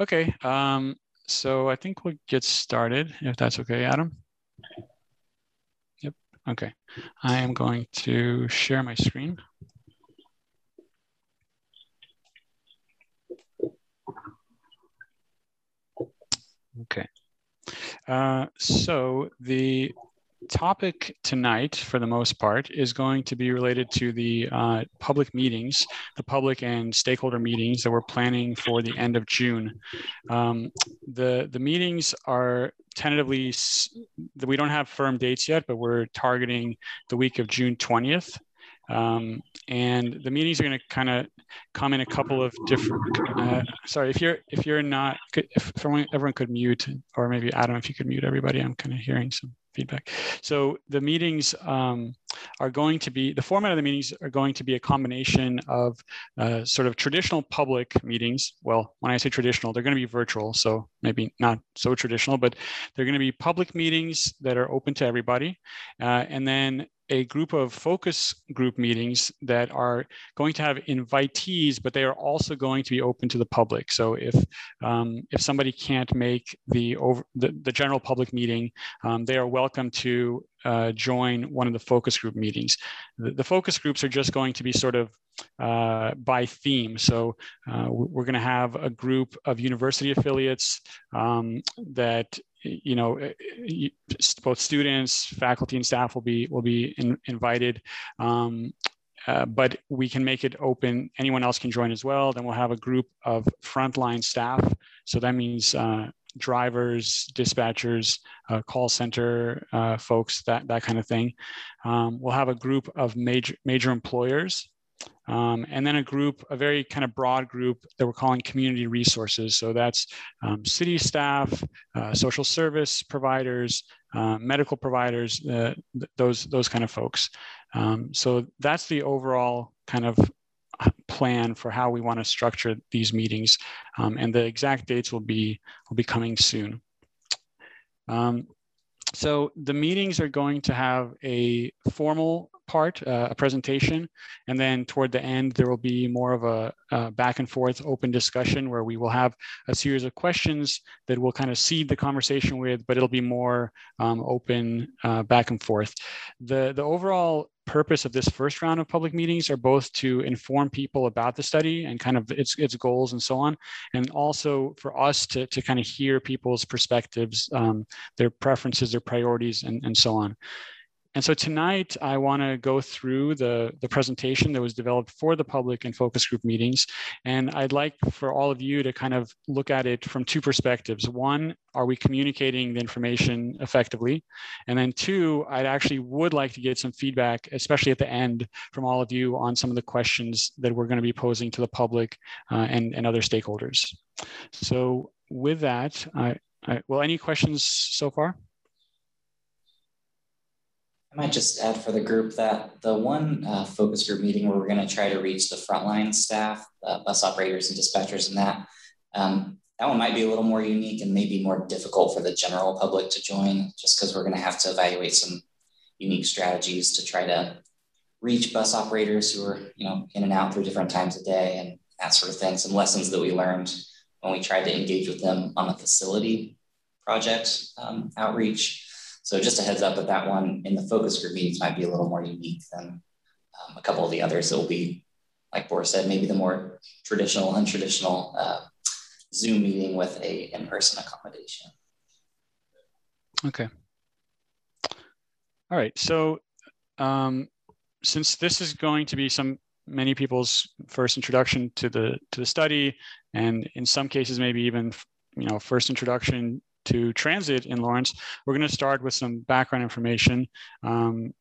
Okay, um, so I think we'll get started if that's okay, Adam. Yep, okay. I am going to share my screen. Okay. Uh, so the topic tonight, for the most part, is going to be related to the uh, public meetings, the public and stakeholder meetings that we're planning for the end of June. Um, the the meetings are tentatively we don't have firm dates yet, but we're targeting the week of June 20th. Um, and the meetings are going to kind of come in a couple of different. Uh, sorry, if you're if you're not, if everyone, everyone could mute, or maybe Adam, if you could mute everybody, I'm kind of hearing some feedback. So the meetings um, are going to be, the format of the meetings are going to be a combination of uh, sort of traditional public meetings. Well, when I say traditional, they're going to be virtual, so maybe not so traditional, but they're going to be public meetings that are open to everybody. Uh, and then a group of focus group meetings that are going to have invitees, but they are also going to be open to the public. So if um, if somebody can't make the over the, the general public meeting, um, they are welcome to uh, join one of the focus group meetings. The, the, focus groups are just going to be sort of uh, by theme. So uh, we're going to have a group of university affiliates um, that you know both students, faculty, and staff will be will be in, invited. Um, uh, but we can make it open. Anyone else can join as well. Then we'll have a group of frontline staff. So that means uh, drivers, dispatchers, uh, call center uh, folks, that that kind of thing. Um, we'll have a group of major major employers, um, and then a group, a very kind of broad group that we're calling community resources. So that's um, city staff, uh, social service providers, uh, medical providers, uh, th those those kind of folks. Um, so that's the overall kind of plan for how we want to structure these meetings. Um, and the exact dates will be, will be coming soon. Um, so the meetings are going to have a formal part, uh, a presentation, and then toward the end, there will be more of a, a, back and forth open discussion where we will have a series of questions that we'll kind of seed the conversation with, but it'll be more um, open uh, back and forth. The, the overall purpose of this first round of public meetings are both to inform people about the study and kind of its, its goals and so on, and also for us to, to kind of hear people's perspectives, um, their preferences, their priorities, and, and so on. And so tonight I want to go through the, the presentation that was developed for the public and focus group meetings. And I'd like for all of you to kind of look at it from two perspectives. One, are we communicating the information effectively? And then two, I'd actually would like to get some feedback, especially at the end from all of you on some of the questions that we're going to be posing to the public uh, and, and other stakeholders. So with that, I, I, well, any questions so far? I might just add for the group that the one uh, focus group meeting where we're going to try to reach the frontline staff, uh, bus operators and dispatchers, and that um, that one might be a little more unique and maybe more difficult for the general public to join, just because we're going to have to evaluate some unique strategies to try to reach bus operators who are you know in and out through different times of day and that sort of thing. Some lessons that we learned when we tried to engage with them on a facility project um, outreach so just a heads up that that one in the focus group meetings might be a little more unique than um, a couple of the others. It will be, like Boris said, maybe the more traditional, untraditional uh, Zoom meeting with a in-person accommodation. Okay. All right. So um, since this is going to be some many people's first introduction to the to the study, and in some cases maybe even you know first introduction to transit in Lawrence, we're going to start with some background information. Um,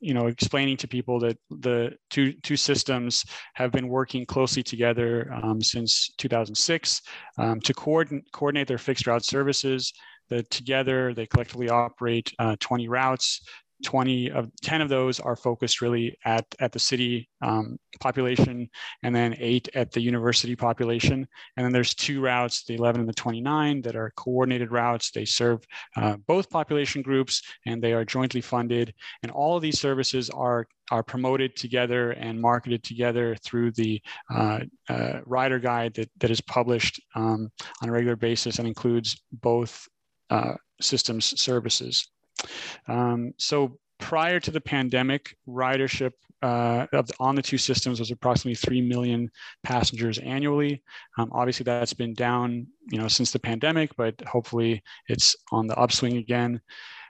you know, explaining to people that the two two systems have been working closely together um, since 2006 um, to coordinate coordinate their fixed route services. That together they collectively operate uh, 20 routes 20 of 10 of those are focused really at, at the city um, population, and then eight at the university population. And then there's two routes, the 11 and the 29, that are coordinated routes. They serve uh, both population groups and they are jointly funded. And all of these services are are promoted together and marketed together through the uh, uh, rider guide that, that is published um, on a regular basis and includes both uh, systems services. Um, so prior to the pandemic, ridership uh, the, on the two systems was approximately 3 million passengers annually. Um, obviously, that's been down, you know, since the pandemic, but hopefully it's on the upswing again.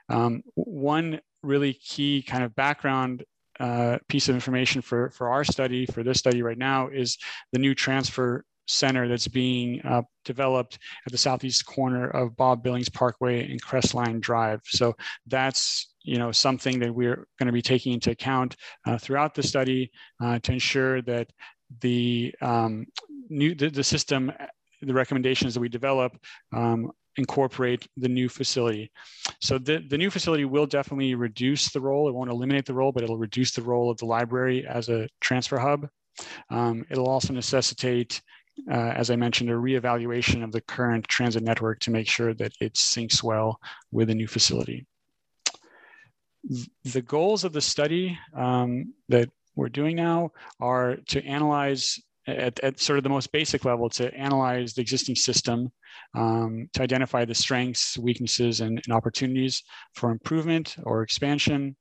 Um, one really key kind of background uh, piece of information for, for our study, for this study right now, is the new transfer center that's being uh, developed at the southeast corner of Bob Billings Parkway and Crestline Drive. So that's you know something that we're going to be taking into account uh, throughout the study uh, to ensure that the um, new the, the, system, the recommendations that we develop. Um, incorporate the new facility. So the, the new facility will definitely reduce the role. It won't eliminate the role, but it'll reduce the role of the library as a transfer hub. Um, it'll also necessitate uh, as I mentioned, a reevaluation of the current transit network to make sure that it syncs well with the new facility. The goals of the study um, that we're doing now are to analyze at, at, sort of the most basic level to analyze the existing system, um, to identify the strengths, weaknesses, and, and opportunities for improvement or expansion,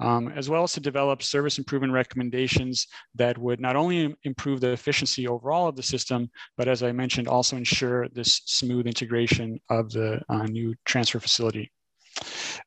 um, as well as to develop service improvement recommendations that would not only improve the efficiency overall of the system, but as I mentioned, also ensure this smooth integration of the uh, new transfer facility.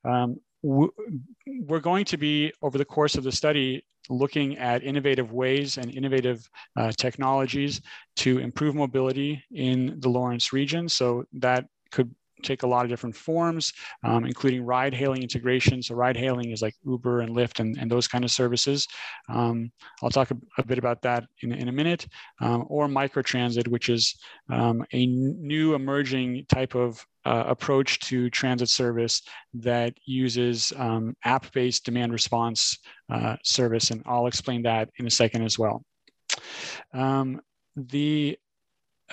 Um, we're going to be, over the course of the study, looking at innovative ways and innovative uh, technologies to improve mobility in the Lawrence region. So that could take a lot of different forms, um, including ride hailing integration. So ride hailing is like Uber and Lyft and, and those kind of services. Um, I'll talk a, a, bit about that in, in a minute. Um, or microtransit, which is um, a new emerging type of uh, approach to transit service that uses um, app-based demand response uh, service. And I'll explain that in a second as well. Um, the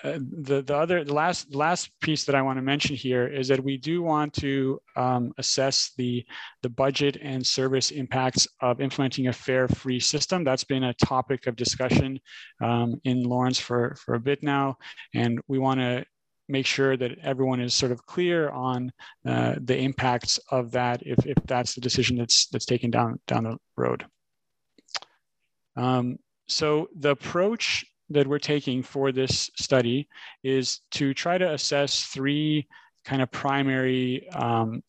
uh, the the other the last last piece that I want to mention here is that we do want to um, assess the the budget and service impacts of implementing a fare free system. That's been a topic of discussion um, in Lawrence for for a bit now, and we want to make sure that everyone is sort of clear on uh, the impacts of that if, if that's the decision that's that's taken down down the road. Um, so the approach that we're taking for this study is to try to assess three kind of primary um,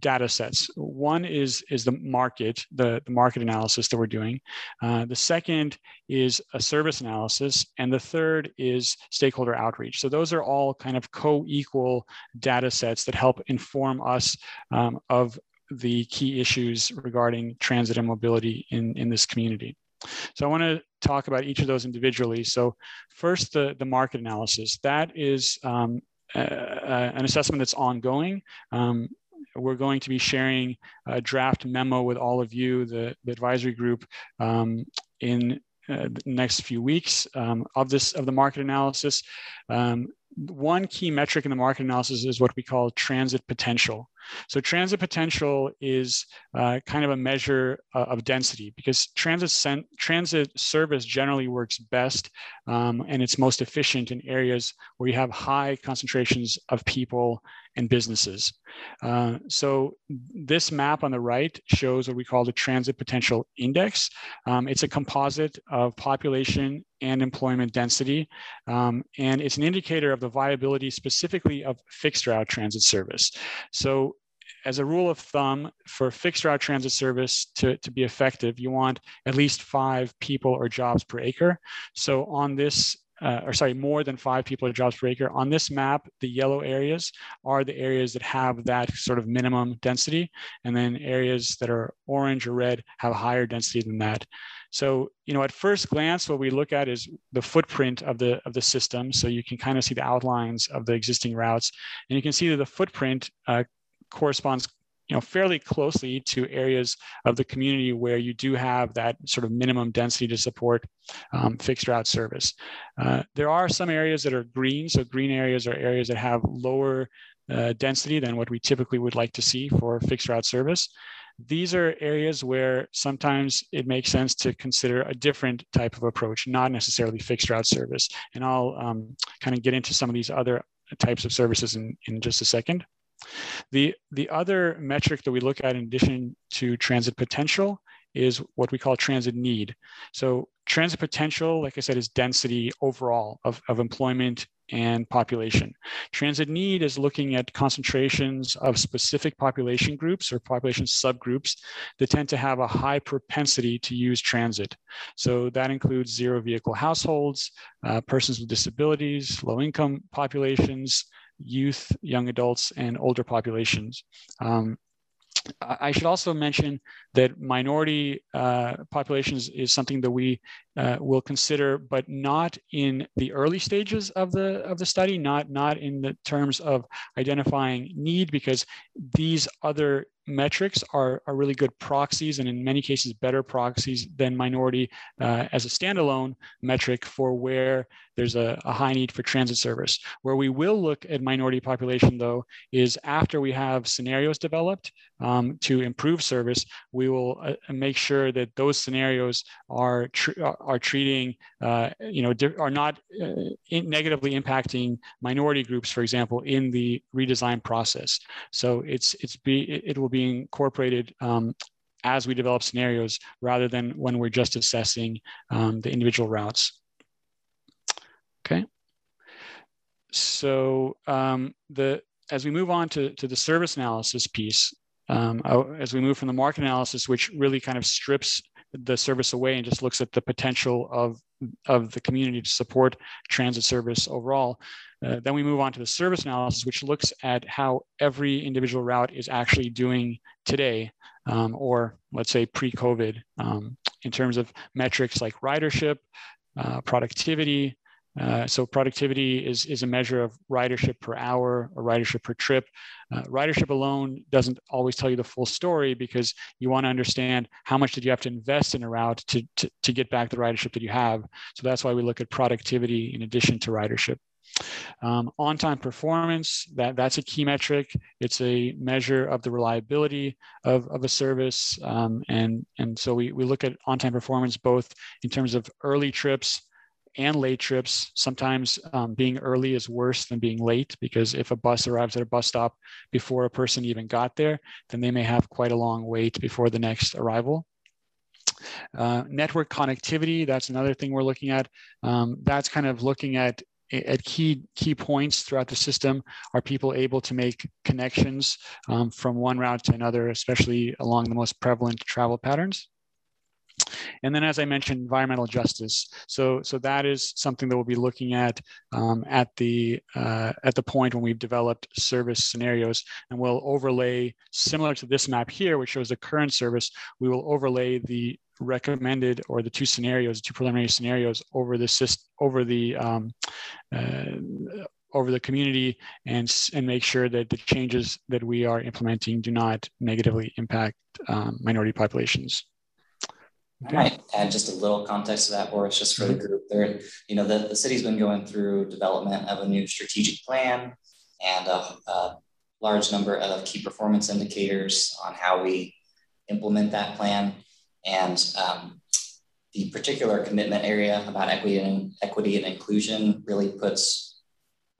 data sets. One is, is the market, the, the market analysis that we're doing. Uh, the second is a service analysis. And the third is stakeholder outreach. So those are all kind of co-equal data sets that help inform us um, of the key issues regarding transit and mobility in, in this community. So I want to talk about each of those individually. So first, the, the market analysis. That is um, uh, an assessment that's ongoing. Um, we're going to be sharing a draft memo with all of you, the, the advisory group, um, in uh, the next few weeks um, of this of the market analysis. Um, one key metric in the market analysis is what we call transit potential. So transit potential is uh, kind of a measure uh, of density because transit transit service generally works best um, and it's most efficient in areas where you have high concentrations of people and businesses. Uh, so this map on the right shows what we call the transit potential index. Um, it's a composite of population and employment density. Um, and it's an indicator of the viability specifically of fixed route transit service. So as a rule of thumb, for fixed route transit service to, to be effective, you want at least five people or jobs per acre. So on this, uh, or sorry, more than five people or jobs per acre. On this map, the yellow areas are the areas that have that sort of minimum density. And then areas that are orange or red have higher density than that. So, you know, at first glance, what we look at is the footprint of the of the system. So you can kind of see the outlines of the existing routes, and you can see that the footprint uh, corresponds you know fairly closely to areas of the community where you do have that sort of minimum density to support um, fixed route service. Uh, there are some areas that are green, so green areas are areas that have lower uh, density than what we typically would like to see for fixed route service. These are areas where sometimes it makes sense to consider a different type of approach, not necessarily fixed route service. And I'll um, kind of get into some of these other types of services in, in just a second. The, the other metric that we look at in addition to transit potential is what we call transit need. So transit potential, like I said, is density overall of, of employment and population. Transit need is looking at concentrations of specific population groups or population subgroups that tend to have a high propensity to use transit. So that includes zero vehicle households, uh, persons with disabilities, low income populations, youth, young adults, and older populations. Um, I should also mention that minority uh, populations is something that we uh, will consider, but not in the early stages of the of the study, not not in the terms of identifying need, because these other metrics are, are really good proxies and in many cases better proxies than minority uh, as a standalone metric for where there's a, a, high need for transit service. Where we will look at minority population though is after we have scenarios developed um, to improve service, we will uh, make sure that those scenarios are, tr are treating, uh, you know, are not uh, negatively impacting minority groups, for example, in the redesign process. So it's, it's be, it will be incorporated um, as we develop scenarios rather than when we're just assessing um, the individual routes. Okay. So um, the as we move on to, to the service analysis piece, um, as we move from the market analysis, which really kind of strips the service away and just looks at the potential of, of the community to support transit service overall, uh, then we move on to the service analysis, which looks at how every individual route is actually doing today, um, or let's say pre-COVID, um, in terms of metrics like ridership, uh, productivity. Uh, so productivity is, is a measure of ridership per hour or ridership per trip. Uh, ridership alone doesn't always tell you the full story because you want to understand how much did you have to invest in a route to, to, to get back the ridership that you have. So that's why we look at productivity in addition to ridership. Um, on-time performance, that, that's a key metric. It's a measure of the reliability of, of a service. Um, and, and so we, we look at on-time performance both in terms of early trips and late trips. Sometimes um, being early is worse than being late because if a bus arrives at a bus stop before a person even got there, then they may have quite a long wait before the next arrival. Uh, network connectivity, that's another thing we're looking at. Um, that's kind of looking at at key key points throughout the system are people able to make connections um, from one route to another especially along the most prevalent travel patterns and then as i mentioned environmental justice so so that is something that we'll be looking at um, at the uh, at the point when we've developed service scenarios and we'll overlay similar to this map here which shows the current service we will overlay the recommended or the two scenarios, two preliminary scenarios over the system, over the um, uh, over the community and and make sure that the changes that we are implementing do not negatively impact um, minority populations. I might add just a little context to that, Boris, just for the mm-hmm. group. There, you know, the, the city's been going through development of a new strategic plan and a, a large number of key performance indicators on how we implement that plan. And um, the particular commitment area about equity and equity and inclusion really puts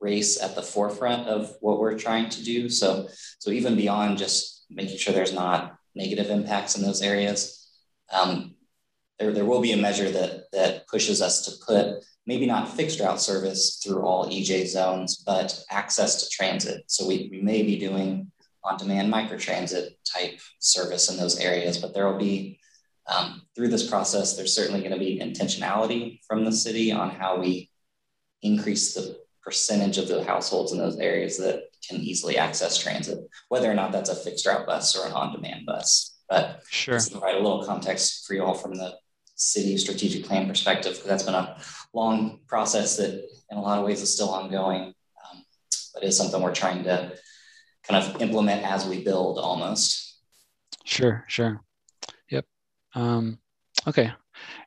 race at the forefront of what we're trying to do. So, so even beyond just making sure there's not negative impacts in those areas, um, there, there will be a measure that, that pushes us to put maybe not fixed route service through all EJ zones, but access to transit. So we, we may be doing on-demand microtransit type service in those areas, but there will be um, through this process, there's certainly going to be intentionality from the city on how we increase the percentage of the households in those areas that can easily access transit, whether or not that's a fixed route bus or an on-demand bus. But sure. just to provide a little context for you all from the city strategic plan perspective, because that's been a long process that in a lot of ways is still ongoing, um, but is something we're trying to kind of implement as we build almost. Sure, sure. Yep. Um, okay.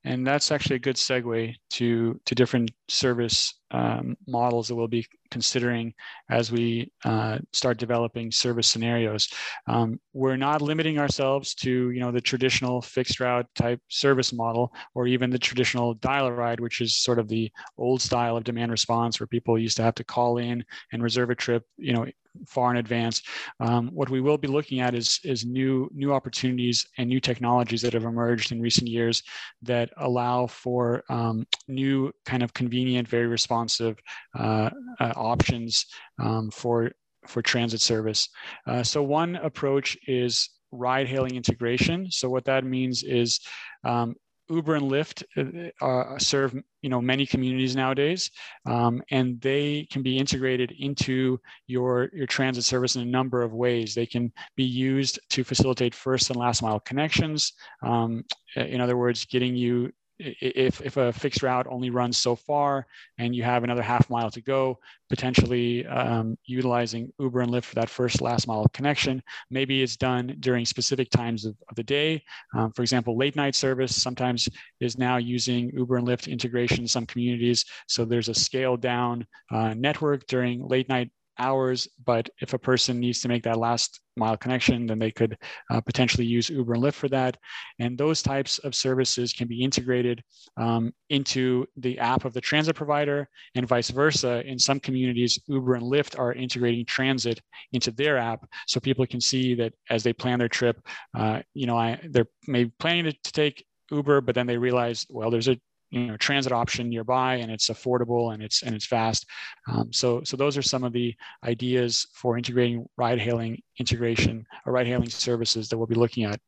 And that's actually a good segue to, to different service um, models that we'll be considering as we uh, start developing service scenarios. Um, we're not limiting ourselves to you know the traditional fixed route type service model or even the traditional dial ride, which is sort of the old style of demand response where people used to have to call in and reserve a trip you know far in advance. Um, what we will be looking at is, is new, new opportunities and new technologies that have emerged in recent years that allow for um, new kind of convenient, very responsive uh, uh, options um, for, for transit service. Uh, so one approach is ride hailing integration. So what that means is um, Uber and Lyft uh, uh, serve you know many communities nowadays, um, and they can be integrated into your your transit service in a number of ways. They can be used to facilitate first and last mile connections. Um, in other words, getting you if, if a fixed route only runs so far and you have another half mile to go, potentially um, utilizing Uber and Lyft for that first last mile connection. Maybe it's done during specific times of, of the day. Um, for example, late night service sometimes is now using Uber and Lyft integration in some communities. So there's a scaled down uh, network during late night hours, but if a person needs to make that last mile connection, then they could uh, potentially use Uber and Lyft for that. And those types of services can be integrated um, into the app of the transit provider and vice versa. In some communities, Uber and Lyft are integrating transit into their app so people can see that as they plan their trip, uh, you know, I, they're maybe planning to, to take Uber, but then they realize, well, there's a you know transit option nearby and it's affordable and it's and it's fast. Um, so so those are some of the ideas for integrating ride hailing integration or ride hailing services that we'll be looking at.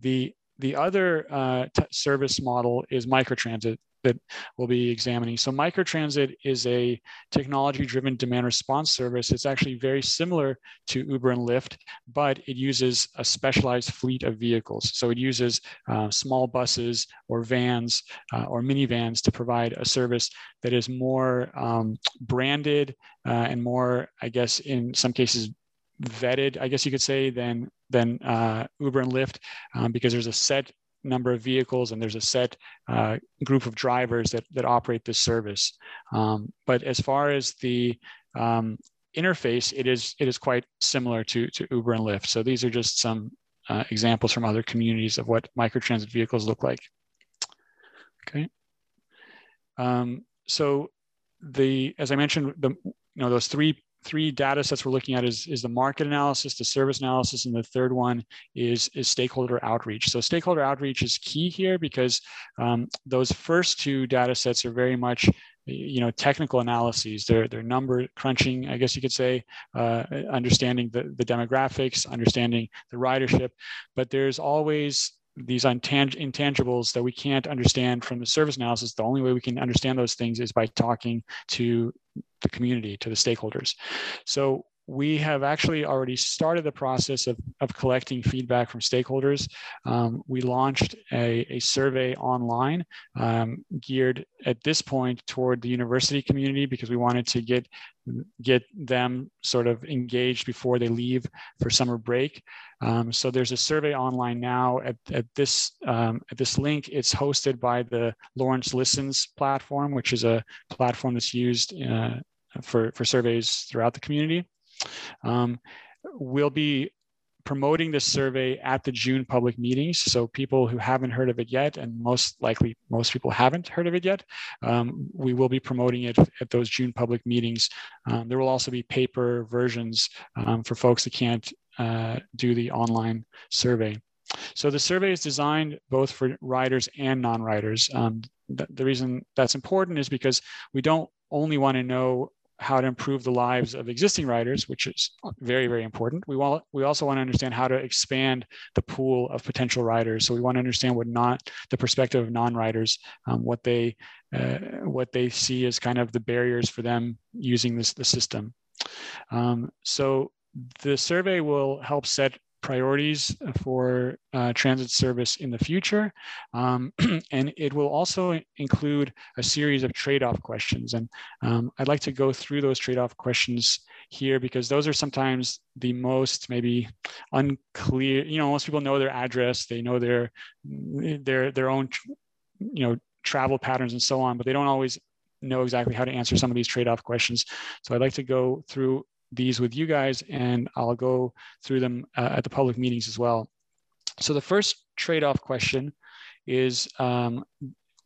The the other uh, service model is microtransit that we'll be examining. So microtransit is a technology-driven demand response service. It's actually very similar to Uber and Lyft, but it uses a specialized fleet of vehicles. So it uses uh, small buses or vans uh, or minivans to provide a service that is more um, branded uh, and more, I guess, in some cases, vetted, I guess you could say, than than uh, Uber and Lyft, um, because there's a set number of vehicles and there's a set uh, group of drivers that, that operate this service. Um, but as far as the um, interface, it is, it is quite similar to, to Uber and Lyft. So these are just some uh, examples from other communities of what microtransit vehicles look like. Okay. Um, so the, as I mentioned, the, you know, those three three data sets we're looking at is, is the market analysis, the service analysis, and the third one is, is stakeholder outreach. So stakeholder outreach is key here because um, those first two data sets are very much you know technical analyses they're, they're number crunching i guess you could say uh, understanding the, the demographics understanding the ridership but there's always these intangibles that we can't understand from the service analysis, the only way we can understand those things is by talking to the community, to the stakeholders. So we have actually already started the process of, of collecting feedback from stakeholders. Um, we launched a, a survey online um, geared at this point toward the university community because we wanted to get get them sort of engaged before they leave for summer break. Um, so there's a survey online now at, at this um, at this link. It's hosted by the Lawrence Listens platform, which is a platform that's used uh, for, for surveys throughout the community. Um, we'll be promoting this survey at the June public meetings. So people who haven't heard of it yet, and most likely most people haven't heard of it yet, um, we will be promoting it at those June public meetings. Um, there will also be paper versions um, for folks that can't uh, do the online survey. So the survey is designed both for riders and non-riders. Um, th the reason that's important is because we don't only want to know how to improve the lives of existing riders, which is very, very important. We want we also want to understand how to expand the pool of potential riders. So we want to understand what not the perspective of non-riders, um, what they uh, what they see as kind of the barriers for them using this the system. Um, so the survey will help set priorities for uh, transit service in the future. Um, and it will also include a series of trade-off questions. And um, I'd like to go through those trade-off questions here because those are sometimes the most maybe unclear, you know, most people know their address, they know their, their, their own, you know, travel patterns and so on, but they don't always know exactly how to answer some of these trade-off questions. So I'd like to go through these with you guys and I'll go through them uh, at the public meetings as well. So the first trade-off question is um,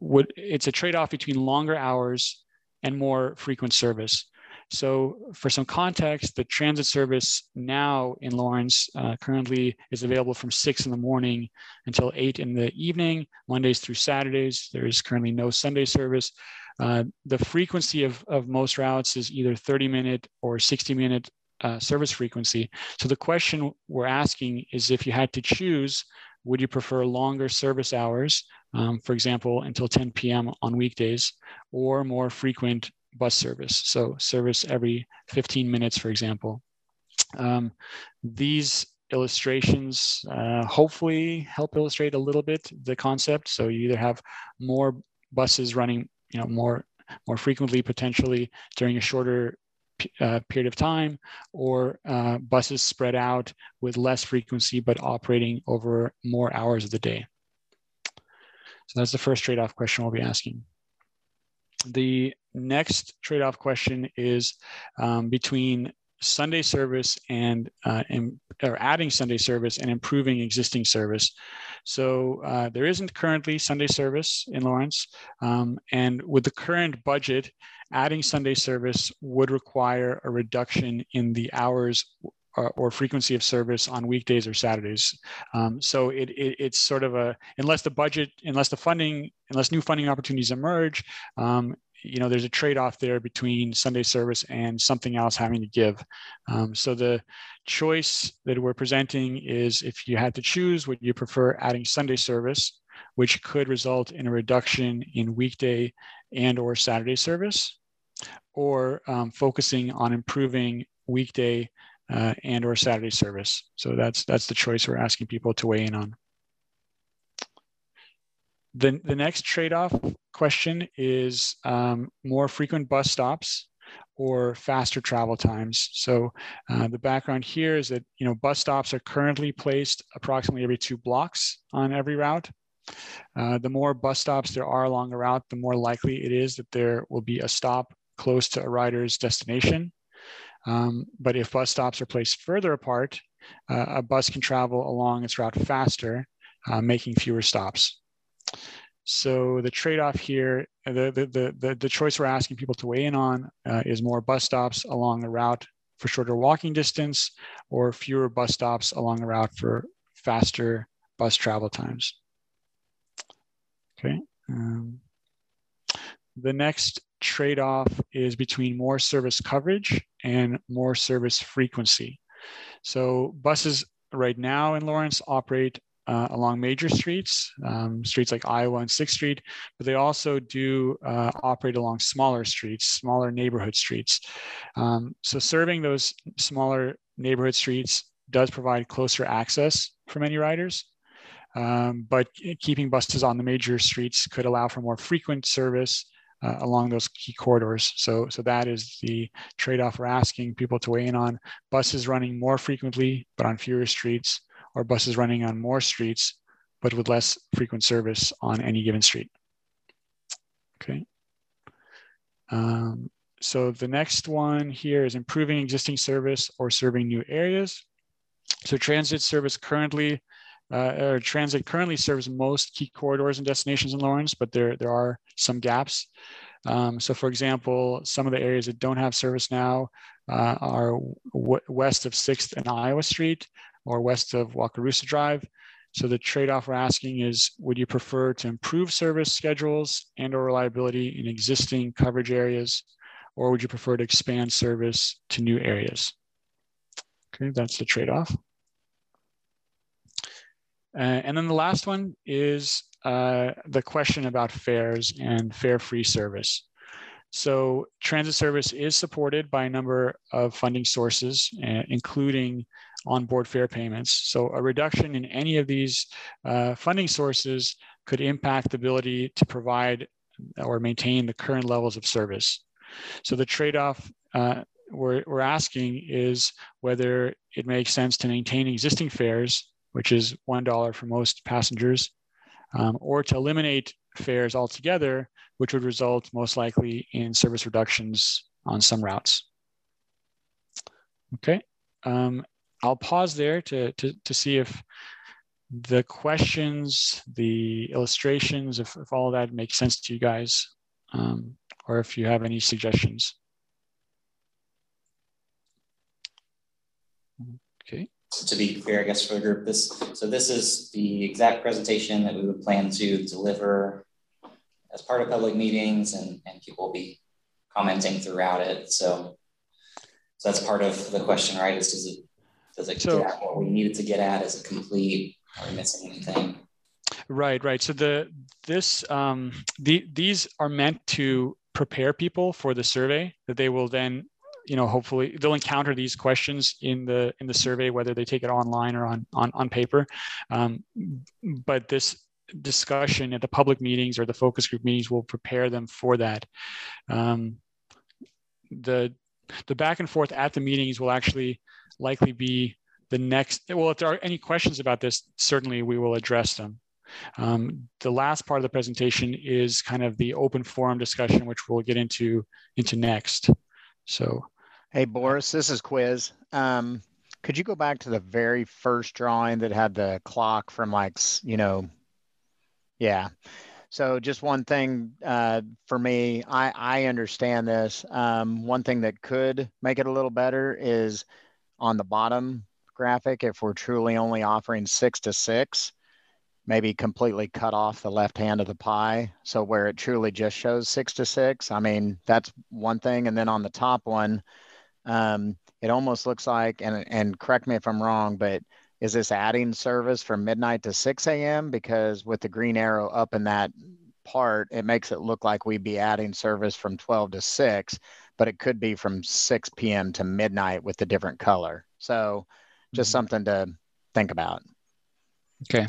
would it's a trade-off between longer hours and more frequent service. So for some context, the transit service now in Lawrence uh, currently is available from six in the morning until eight in the evening, Mondays through Saturdays. There is currently no Sunday service. Uh, the frequency of, of most routes is either 30 minute or 60 minute uh, service frequency. So the question we're asking is if you had to choose, would you prefer longer service hours, um, for example, until 10 p.m. on weekdays, or more frequent bus service? So service every 15 minutes, for example. Um, these illustrations uh, hopefully help illustrate a little bit the concept. So you either have more buses running you know more more frequently potentially during a shorter uh, period of time or uh, buses spread out with less frequency but operating over more hours of the day. So that's the first trade-off question we'll be asking. The next trade-off question is um, between Sunday service and, uh, or adding Sunday service and improving existing service. So uh, there isn't currently Sunday service in Lawrence, um, and with the current budget, adding Sunday service would require a reduction in the hours or, uh, or frequency of service on weekdays or Saturdays. Um, so it, it, it's sort of a unless the budget, unless the funding, unless new funding opportunities emerge, um, you know there's a trade-off there between sunday service and something else having to give. Um, so the choice that we're presenting is if you had to choose would you prefer adding sunday service which could result in a reduction in weekday and or saturday service or um, focusing on improving weekday uh, and or saturday service? So that's that's the choice we're asking people to weigh in on the, the next trade-off question is um, more frequent bus stops or faster travel times. So uh, the background here is that you know bus stops are currently placed approximately every two blocks on every route. Uh, the more bus stops there are along a route, the more likely it is that there will be a stop close to a rider's destination. Um, but if bus stops are placed further apart, uh, a bus can travel along its route faster, uh, making fewer stops. So the trade-off here, the, the, the, the, choice we're asking people to weigh in on uh, is more bus stops along the route for shorter walking distance or fewer bus stops along the route for faster bus travel times. Okay. Um, the next trade-off is between more service coverage and more service frequency. So buses right now in Lawrence operate uh, along major streets, um, streets like Iowa and 6th Street, but they also do uh, operate along smaller streets, smaller neighborhood streets. Um, so serving those smaller neighborhood streets does provide closer access for many riders. Um, but keeping buses on the major streets could allow for more frequent service uh, along those key corridors. So, so that is the trade-off we're asking people to weigh in on. Buses running more frequently, but on fewer streets, or buses running on more streets, but with less frequent service on any given street. Okay. Um, so the next one here is improving existing service or serving new areas. So transit service currently, uh, or transit currently serves most key corridors and destinations in Lawrence, but there, there are some gaps. Um, so for example, some of the areas that don't have service now uh, are west of 6th and Iowa Street, or west of Wakarusa Drive. So the trade-off we're asking is, would you prefer to improve service schedules and or reliability in existing coverage areas, or would you prefer to expand service to new areas? Okay, that's the trade-off. Uh, and then the last one is uh, the question about fares and fare-free service. So transit service is supported by a number of funding sources, uh, including onboard fare payments. So a reduction in any of these uh, funding sources could impact the ability to provide or maintain the current levels of service. So the trade-off uh, we're, we're asking is whether it makes sense to maintain existing fares, which is $1 for most passengers, um, or to eliminate fares altogether, which would result most likely in service reductions on some routes. Okay, um, I'll pause there to, to, to see if the questions, the illustrations, if, if all that makes sense to you guys, um, or if you have any suggestions. Okay. To be clear, I guess for the group, this so this is the exact presentation that we would plan to deliver as part of public meetings, and, and people will be commenting throughout it. So, so that's part of the question, right? Is does it does it so, get at what we needed to get at? Is it complete? Are we missing anything? Right, right. So the this um, the these are meant to prepare people for the survey that they will then you know hopefully they'll encounter these questions in the in the survey whether they take it online or on on, on paper um, but this discussion at the public meetings or the focus group meetings will prepare them for that um, the the back and forth at the meetings will actually likely be the next well if there are any questions about this certainly we will address them. Um, the last part of the presentation is kind of the open forum discussion which we'll get into into next. So hey boris this is quiz. Um, could you go back to the very first drawing that had the clock from like you know yeah. So just one thing uh, for me, I, I understand this. Um, one thing that could make it a little better is on the bottom graphic, if we're truly only offering six to six, maybe completely cut off the left hand of the pie. So where it truly just shows six to six, I mean, that's one thing. And then on the top one, um, it almost looks like, and, and correct me if I'm wrong, but is this adding service from midnight to 6 a.m.? Because with the green arrow up in that part, it makes it look like we'd be adding service from 12 to 6, but it could be from 6 p.m. to midnight with a different color. So just mm-hmm. something to think about. Okay.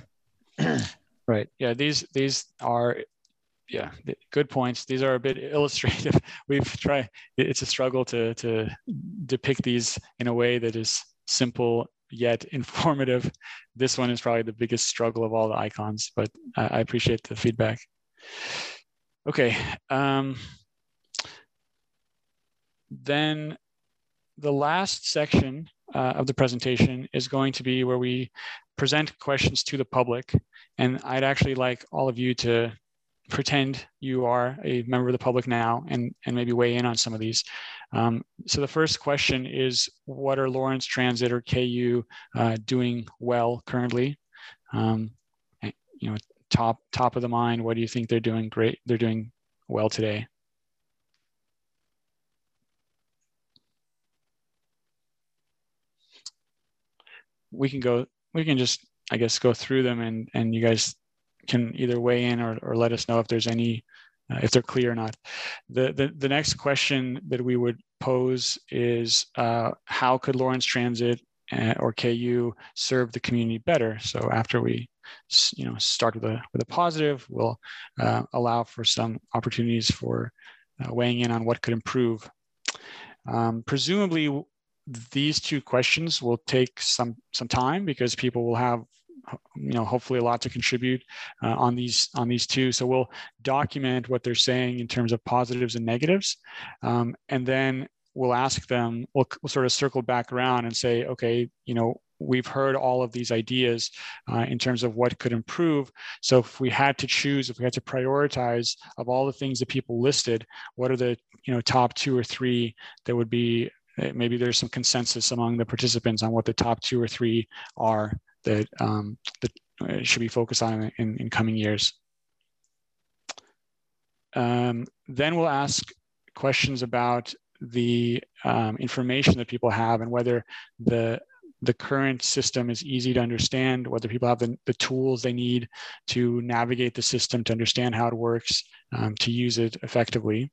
right. Yeah. These, these are, yeah, good points. These are a bit illustrative. We've tried, it's a struggle to, to depict these in a way that is simple yet informative. This one is probably the biggest struggle of all the icons, but I, I appreciate the feedback. Okay. Um, then the last section uh, of the presentation is going to be where we present questions to the public. And I'd actually like all of you to pretend you are a member of the public now and, and maybe weigh in on some of these. Um, so the first question is, what are Lawrence Transit or KU uh, doing well currently? Um, you know, top top of the mind. What do you think they're doing great? They're doing well today. We can go. We can just, I guess, go through them, and and you guys can either weigh in or, or let us know if there's any uh, if they're clear or not. The, the, the next question that we would pose is uh, how could Lawrence Transit uh, or KU serve the community better? So after we you know, start with a, with a positive, we'll uh, allow for some opportunities for uh, weighing in on what could improve. Um, presumably these two questions will take some some time because people will have you know hopefully a lot to contribute uh, on these on these two. So we'll document what they're saying in terms of positives and negatives um, and then we'll ask them we'll, we'll, sort of circle back around and say okay you know we've heard all of these ideas uh, in terms of what could improve. So if we had to choose if we had to prioritize of all the things that people listed what are the you know top two or three that would be maybe there's some consensus among the participants on what the top two or three are that um, that uh, should be focused on in, in coming years. Um, then we'll ask questions about the um, information that people have and whether the the current system is easy to understand, whether people have the, the tools they need to navigate the system, to understand how it works, um, to use it effectively.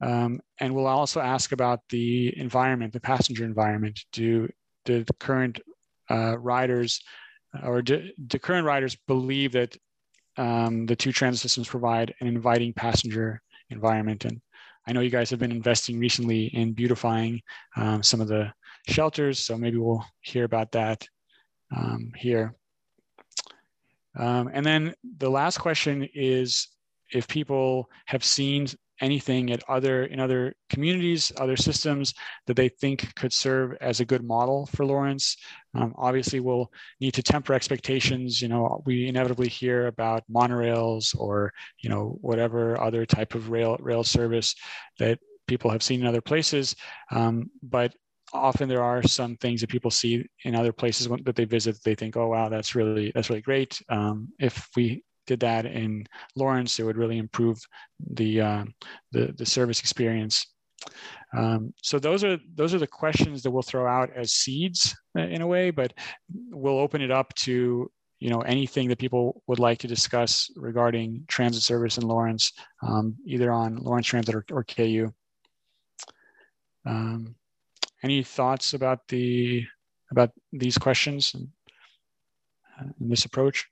Um, and we'll also ask about the environment, the passenger environment. Do the current uh, riders or do, do, current riders believe that um, the two transit systems provide an inviting passenger environment. And I know you guys have been investing recently in beautifying um, some of the shelters, so maybe we'll hear about that um, here. Um, and then the last question is if people have seen anything at other in other communities, other systems that they think could serve as a good model for Lawrence. Um, obviously, we'll need to temper expectations. You know, we inevitably hear about monorails or you know whatever other type of rail rail service that people have seen in other places, um, but often there are some things that people see in other places that they visit they think oh wow that's really that's really great um, if we did that in Lawrence, it would really improve the uh, the, the service experience. Um, so those are those are the questions that we'll throw out as seeds uh, in a way, but we'll open it up to you know anything that people would like to discuss regarding transit service in Lawrence, um, either on Lawrence Transit or, or KU. Um, any thoughts about the about these questions and, uh, and this approach?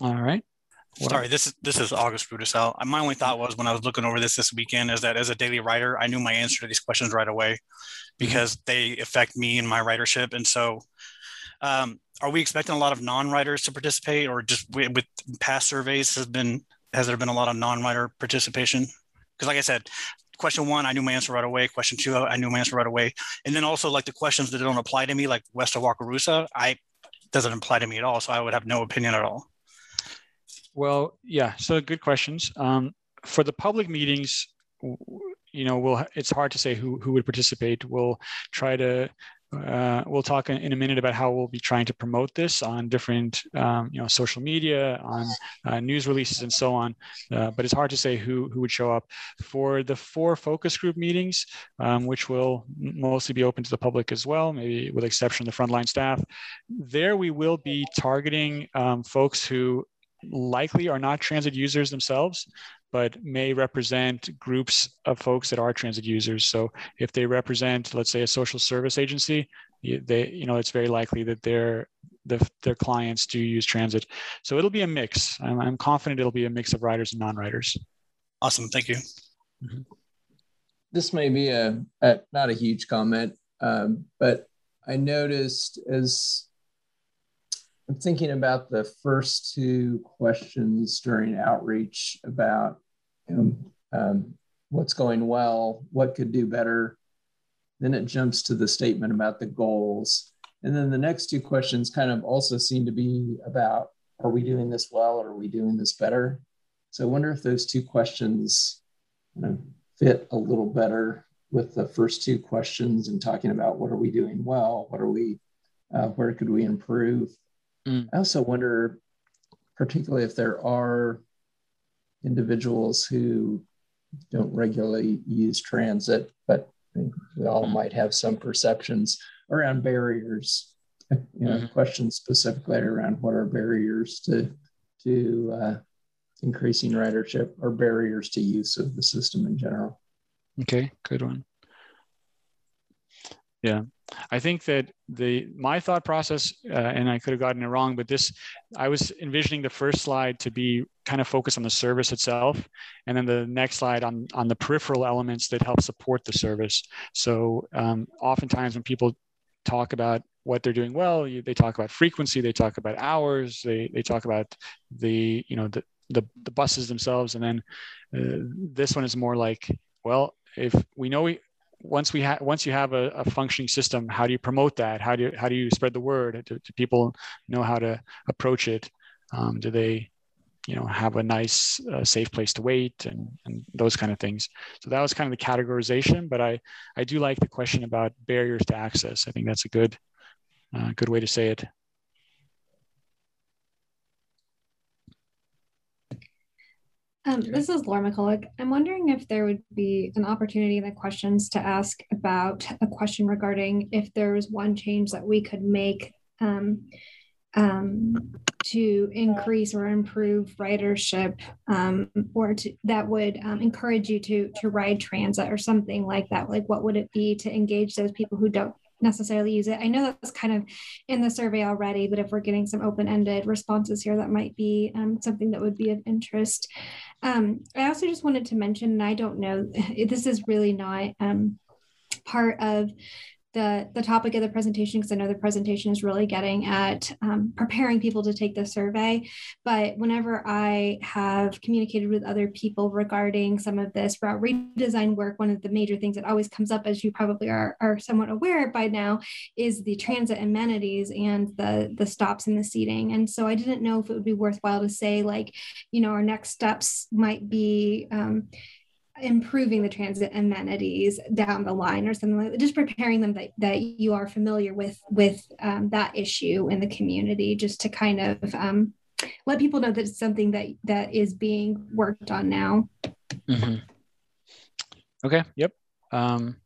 All right. Sorry, this is this is August Brudisel. My only thought was when I was looking over this this weekend is that as a daily rider, I knew my answer to these questions right away because mm-hmm. they affect me and my ridership. And so, um, are we expecting a lot of non-riders to participate, or just with, with past surveys has been has there been a lot of non-rider participation? Because, like I said, question one, I knew my answer right away. Question two, I knew my answer right away. And then also like the questions that don't apply to me, like west of Wakarusa, I doesn't apply to me at all. So I would have no opinion at all. Well, yeah. So good questions. Um, for the public meetings, you know, we'll it's hard to say who who would participate. We'll try to uh, we'll talk in, a minute about how we'll be trying to promote this on different, um, you know, social media, on uh, news releases, and so on. Uh, but it's hard to say who who would show up for the four focus group meetings, um, which will mostly be open to the public as well, maybe with exception of the frontline staff. There, we will be targeting um, folks who likely are not transit users themselves, but may represent groups of folks that are transit users. So if they represent, let's say, a social service agency, they, you know, it's very likely that their the, their clients do use transit. So it'll be a mix. I'm, I'm confident it'll be a mix of riders and non-riders. Awesome, thank you. Mm-hmm. This may be a, a not a huge comment, um, but I noticed as I'm thinking about the first two questions during outreach about um, what's going well, what could do better. Then it jumps to the statement about the goals. And then the next two questions kind of also seem to be about are we doing this well or are we doing this better? So I wonder if those two questions you know, fit a little better with the first two questions and talking about what are we doing well, what are we, uh, where could we improve? Mm. I also wonder, particularly if there are individuals who don't regularly use transit, but we all mm. might have some perceptions around barriers. You know, mm-hmm. questions specifically around what are barriers to to uh, increasing ridership or barriers to use of the system in general. Okay, good one. Yeah, I think that the my thought process, uh, and I could have gotten it wrong, but this, I was envisioning the first slide to be kind of focused on the service itself, and then the next slide on on the peripheral elements that help support the service. So um, oftentimes when people talk about what they're doing well, you, they talk about frequency, they talk about hours, they they talk about the you know the the, the buses themselves, and then uh, this one is more like well if we know we, once we have once you have a, a, functioning system how do you promote that? How do you how do you spread the word? Do, do people know how to approach it? Um, do they you know have a nice uh, safe place to wait and, and those kind of things? So that was kind of the categorization but i i do like the question about barriers to access. I think that's a good uh, good way to say it Um, this is Laura McCulloch. I'm wondering if there would be an opportunity in the questions to ask about a question regarding if there was one change that we could make um, um, to increase or improve ridership um, or to, that would um, encourage you to to ride transit or something like that like what would it be to engage those people who don't necessarily use it. I know that's kind of in the survey already but if we're getting some open-ended responses here that might be um, something that would be of interest. Um, i also just wanted to mention and i don't know this is really not um, part of the, the topic of the presentation because I know the presentation is really getting at um, preparing people to take the survey. But whenever I have communicated with other people regarding some of this route redesign work, one of the major things that always comes up, as you probably are, are somewhat aware by now, is the transit amenities and the, the stops and the seating. And so I didn't know if it would be worthwhile to say, like, you know, our next steps might be. Um, improving the transit amenities down the line or something like that just preparing them that, that you are familiar with with um, that issue in the community just to kind of um, let people know that it's something that that is being worked on now. Mm-hmm. okay. Yep. Um,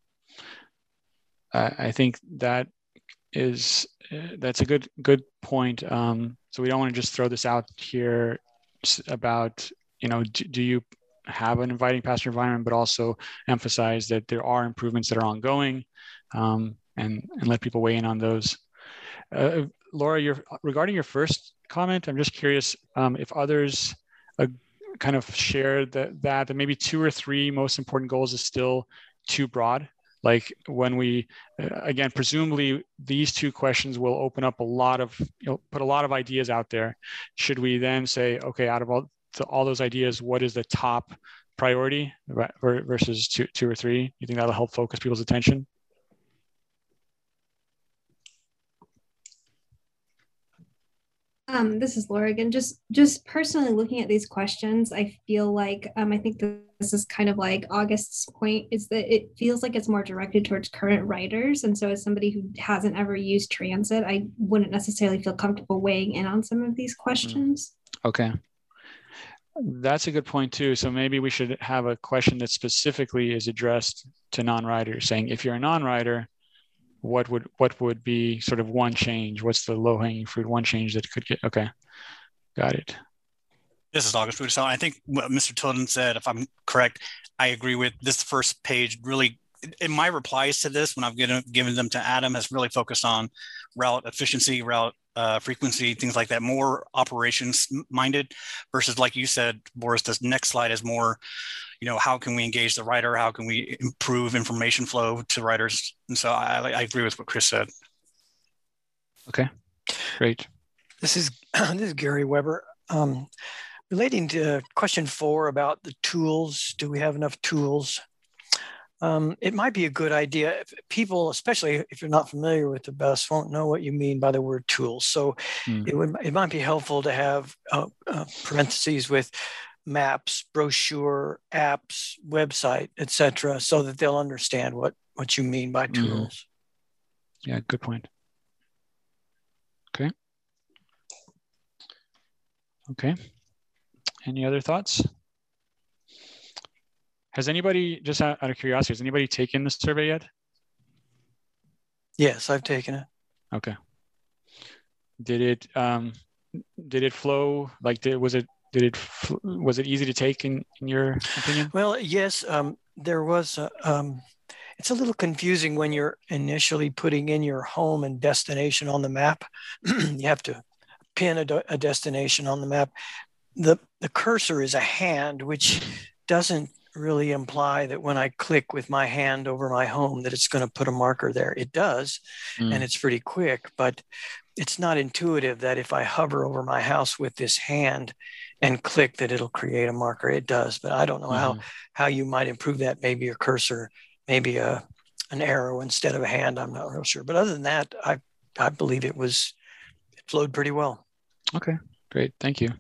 I, I, think that is uh, that's a good good point. Um, so we don't want to just throw this out here about you know do, do you have an inviting passenger environment, but also emphasize that there are improvements that are ongoing um, and, and let people weigh in on those. Uh, Laura, your, regarding your first comment, I'm just curious um, if others uh, kind of share that, that, that maybe two or three most important goals is still too broad. Like when we, uh, again, presumably these two questions will open up a lot of, you know, put a lot of ideas out there. Should we then say, okay, out of all to all those ideas, what is the top priority versus two, two or three? You think that'll help focus people's attention? Um, this is Laura again. Just just personally looking at these questions, I feel like um, I think this is kind of like August's point is that it feels like it's more directed towards current riders. And so, as somebody who hasn't ever used transit, I wouldn't necessarily feel comfortable weighing in on some of these questions. Okay. That's a good point too. So maybe we should have a question that specifically is addressed to non-riders, saying if you're a non-rider, what would what would be sort of one change? What's the low-hanging fruit? One change that could get okay. Got it. This is August. So I think what Mr. Tilden said, if I'm correct, I agree with this first page really in my replies to this when I've given them to Adam has really focused on route efficiency, route uh, frequency, things like that, more operations minded versus like you said, Boris, this next slide is more, you know, how can we engage the rider? How can we improve information flow to riders? And so I, I agree with what Chris said. Okay, great. This is, this is Gary Weber. Um, relating to question four about the tools, do we have enough tools? Um, it might be a good idea. If people, especially if you're not familiar with the bus, won't know what you mean by the word tools. So mm. it would it might be helpful to have uh, uh, parentheses with maps, brochure, apps, website, etc., so that they'll understand what what you mean by hmm. tools. Mm. Yeah, good point. Okay. Okay. Any other thoughts? Has anybody, just out, of curiosity, has anybody taken the survey yet? Yes, I've taken it. Okay. Did it um, did it flow like did was it did it was it easy to take in, in your opinion? Well, yes. Um, there was. A, um, it's a little confusing when you're initially putting in your home and destination on the map. you have to pin a, a destination on the map. The the cursor is a hand, which doesn't really imply that when I click with my hand over my home that it's going to put a marker there. It does, mm. and it's pretty quick, but it's not intuitive that if I hover over my house with this hand and click that it'll create a marker. It does, but I don't know mm. how how you might improve that. Maybe a cursor, maybe a an arrow instead of a hand. I'm not real sure, but other than that, I I believe it was it flowed pretty well. Okay, great, thank you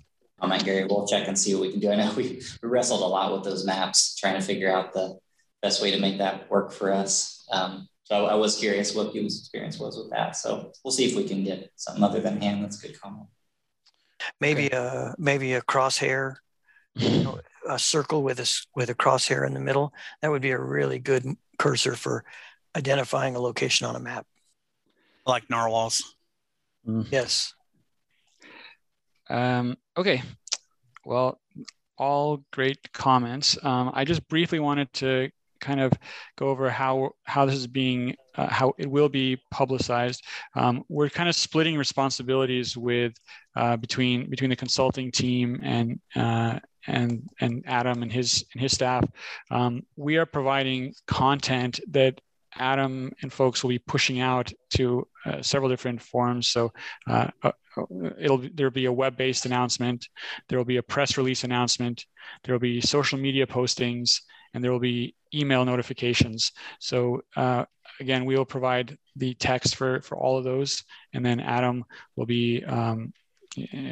on that, Gary. We'll check and see what we can do. I know we, we wrestled a lot with those maps, trying to figure out the best way to make that work for us. Um, so I, I, was curious what people's experience was with that. So we'll see if we can get something other than hand. That's a good comment. Maybe okay. a maybe a crosshair, you know, a circle with a with a crosshair in the middle. That would be a really good cursor for identifying a location on a map. Like narwhals. Mm. Yes. Um, okay. Well, all great comments. Um, I just briefly wanted to kind of go over how how this is being uh, how it will be publicized. Um, we're kind of splitting responsibilities with uh, between between the consulting team and uh, and and Adam and his and his staff. Um, we are providing content that Adam and folks will be pushing out to uh, several different forms. So uh, uh, it'll there'll be a web-based announcement, there will be a press release announcement, there will be social media postings, and there will be email notifications. So uh, again, we will provide the text for for all of those, and then Adam will be um,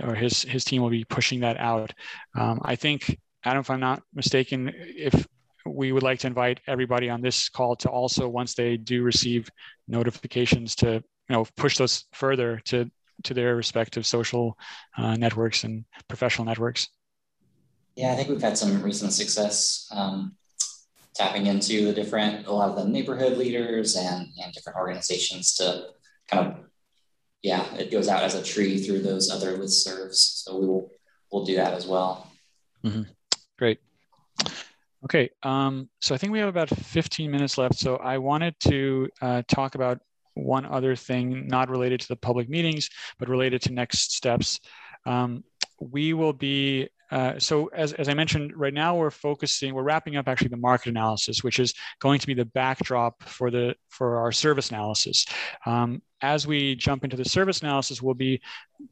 or his his team will be pushing that out. Um, I think Adam, if I'm not mistaken, if we would like to invite everybody on this call to also, once they do receive notifications, to you know push those further to to their respective social uh, networks and professional networks. Yeah, I think we've had some recent success um, tapping into the different, a lot of the neighborhood leaders and, and different organizations to kind of, yeah, it goes out as a tree through those other listservs. So we will, we'll do that as well. Mm-hmm. Okay, um, so I think we have about 15 minutes left. So I wanted to uh, talk about one other thing, not related to the public meetings, but related to next steps. Um, we will be uh, so as, as I mentioned, right now we're focusing, we're wrapping up actually the market analysis, which is going to be the backdrop for the for our service analysis. Um, as we jump into the service analysis, we'll be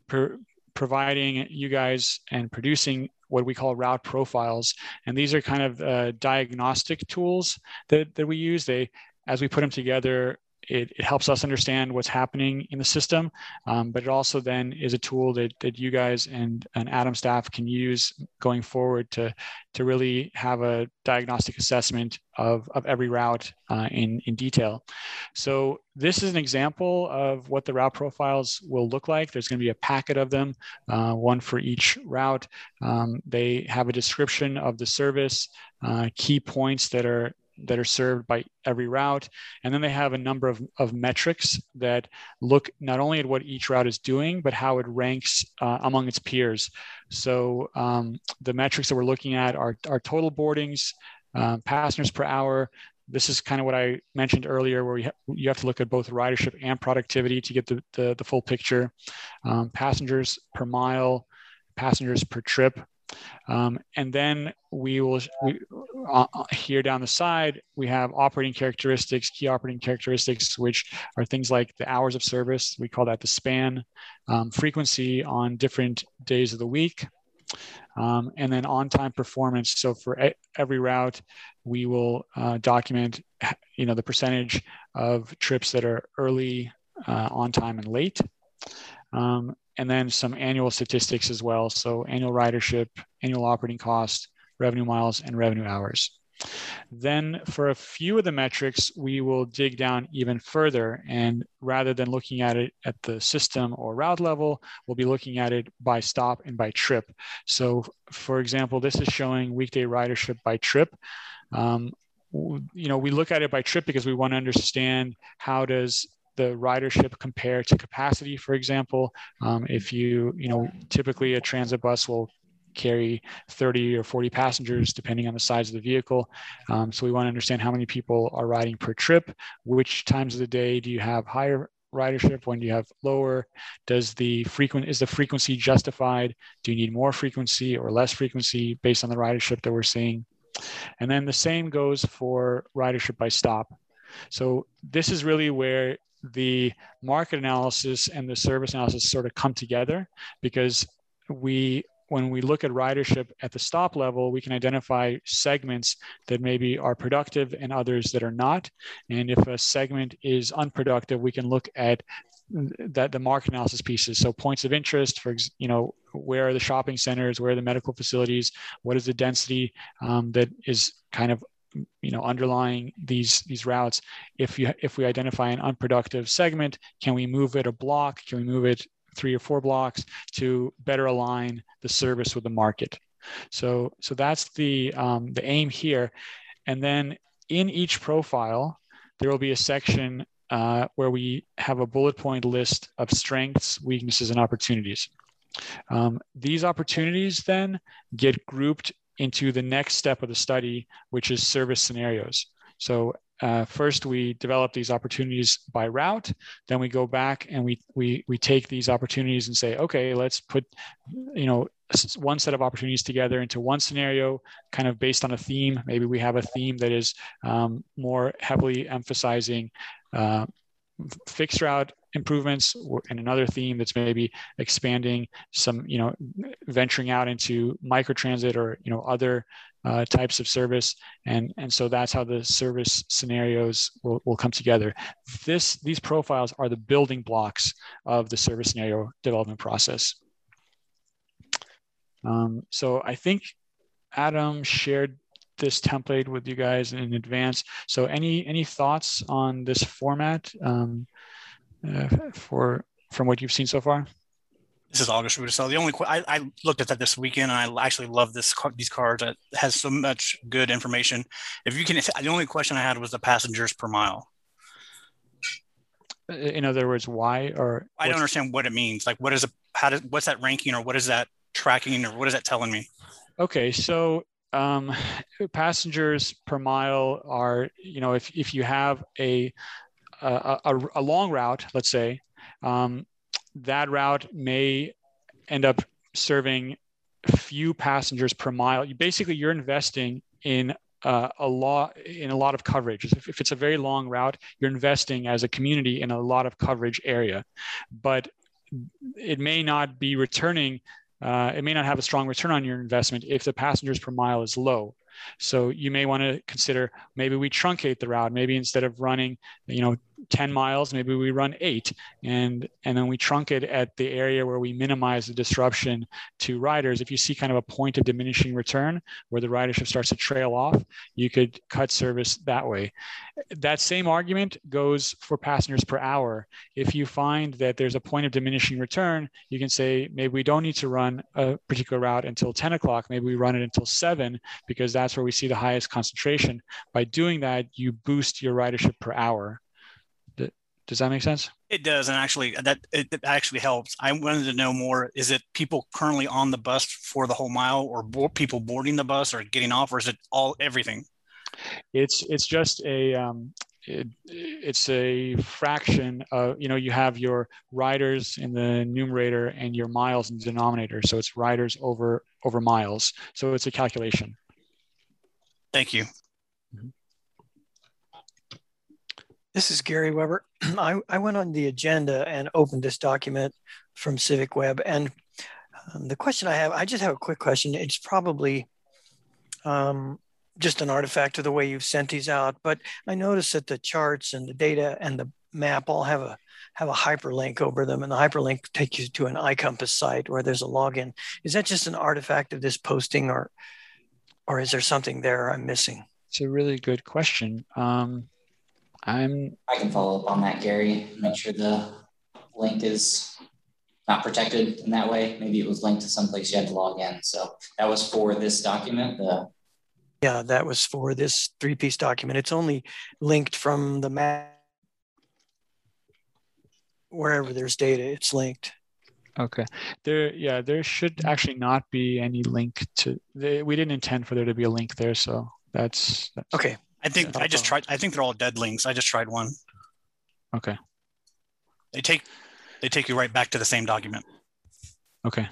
per, providing you guys and producing what we call route profiles. And these are kind of uh, diagnostic tools that, that we use. They, as we put them together, it, it helps us understand what's happening in the system, um, but it also then is a tool that, that you guys and, and Adam staff can use going forward to, to really have a diagnostic assessment of, of every route uh, in, in detail. So this is an example of what the route profiles will look like. There's going to be a packet of them, uh, one for each route. Um, they have a description of the service, uh, key points that are that are served by every route. And then they have a number of, of metrics that look not only at what each route is doing, but how it ranks uh, among its peers. So um, the metrics that we're looking at are, are total boardings, uh, passengers per hour. This is kind of what I mentioned earlier, where you, ha- you have to look at both ridership and productivity to get the, the, the full picture. Um, passengers per mile, passengers per trip, um, and then we will, we, uh, uh, here down the side, we have operating characteristics, key operating characteristics, which are things like the hours of service. We call that the span, um, frequency on different days of the week, um, and then on-time performance. So for every route, we will uh, document, you know, the percentage of trips that are early, uh, on time, and late. Um, and then some annual statistics as well. So annual ridership, annual operating cost, revenue miles, and revenue hours. Then for a few of the metrics, we will dig down even further. And rather than looking at it at the system or route level, we'll be looking at it by stop and by trip. So for example, this is showing weekday ridership by trip. Um, you know, we look at it by trip because we want to understand how does the ridership compared to capacity, for example. Um, if you, you know, typically a transit bus will carry 30 or 40 passengers depending on the size of the vehicle. Um, so we want to understand how many people are riding per trip, which times of the day do you have higher ridership? When do you have lower? Does the frequent is the frequency justified? Do you need more frequency or less frequency based on the ridership that we're seeing? And then the same goes for ridership by stop. So this is really where the market analysis and the service analysis sort of come together because we when we look at ridership at the stop level, we can identify segments that maybe are productive and others that are not. And if a segment is unproductive, we can look at that the market analysis pieces. So points of interest, for you know, where are the shopping centers, where are the medical facilities, what is the density um, that is kind of you know underlying these these routes. If you if we identify an unproductive segment can we move it a block? Can we move it three or four blocks to better align the service with the market? So so that's the um, the aim here. And then in each profile there will be a section uh, where we have a bullet point list of strengths weaknesses and opportunities. Um, these opportunities then get grouped into the next step of the study, which is service scenarios. So uh, first we develop these opportunities by route, then we go back and we, we, we take these opportunities and say, okay, let's put, you know, one set of opportunities together into one scenario, kind of based on a theme. Maybe we have a theme that is um, more heavily emphasizing uh, fixed route improvements and another theme that's maybe expanding some you know venturing out into microtransit or you know other uh, types of service. And and so that's how the service scenarios will, will come together. This these profiles are the building blocks of the service scenario development process. Um, so i think adam shared this template with you guys in advance. So any any thoughts on this format? Um, uh, for from what you've seen so far? This is August Rudisell. The only I, I, looked at that this weekend, and I actually love this these cards. It has so much good information. If you can, the only question I had was the passengers per mile. In other words, why or I don't understand what it means. Like, what is a how does what's that ranking or what is that tracking or what is that telling me? Okay, so um, passengers per mile are, you know, if, if you have a, a, a, long route, let's say, um, that route may end up serving few passengers per mile. Basically, you're investing in uh, a lot in a lot of coverage. If, if, it's a very long route, you're investing as a community in a lot of coverage area, but it may not be returning uh, it may not have a strong return on your investment if the passengers per mile is low. So you may want to consider maybe we truncate the route. Maybe instead of running, you know, 10 miles, maybe we run eight and, and then we trunk it at the area where we minimize the disruption to riders. If you see kind of a point of diminishing return where the ridership starts to trail off, you could cut service that way. That same argument goes for passengers per hour. If you find that there's a point of diminishing return, you can say maybe we don't need to run a particular route until 10 o'clock, maybe we run it until seven because that's where we see the highest concentration. By doing that, you boost your ridership per hour. Does that make sense? It does, and actually, that it, it, actually helps. I wanted to know more: is it people currently on the bus for the whole mile, or bo- people boarding the bus, or getting off, or is it all everything? It's it's just a um, it, it's a fraction of you know you have your riders in the numerator and your miles in the denominator, so it's riders over over miles. So it's a calculation. Thank you. Mm-hmm. This is Gary Weber. I, I went on the agenda and opened this document from Civic Web. And um, the question I have, I just have a quick question. It's probably um, just an artifact of the way you've sent these out, but I noticed that the charts and the data and the map all have a have a hyperlink over them, and the hyperlink takes you to an iCompass site where there's a login. Is that just an artifact of this posting, or or is there something there I'm missing? It's a really good question. Um, I'm. I can follow up on that, Gary. Make sure the link is not protected in that way. Maybe it was linked to someplace you had to log in. So that was for this document. The yeah, that was for this three-piece document. It's only linked from the map wherever there's data. It's linked. Okay. There, yeah, there should actually not be any link to. They, we didn't intend for there to be a link there, so that's, that's okay. I think I just tried. I think they're all dead links. I just tried one. Okay. They take they take you right back to the same document. Okay.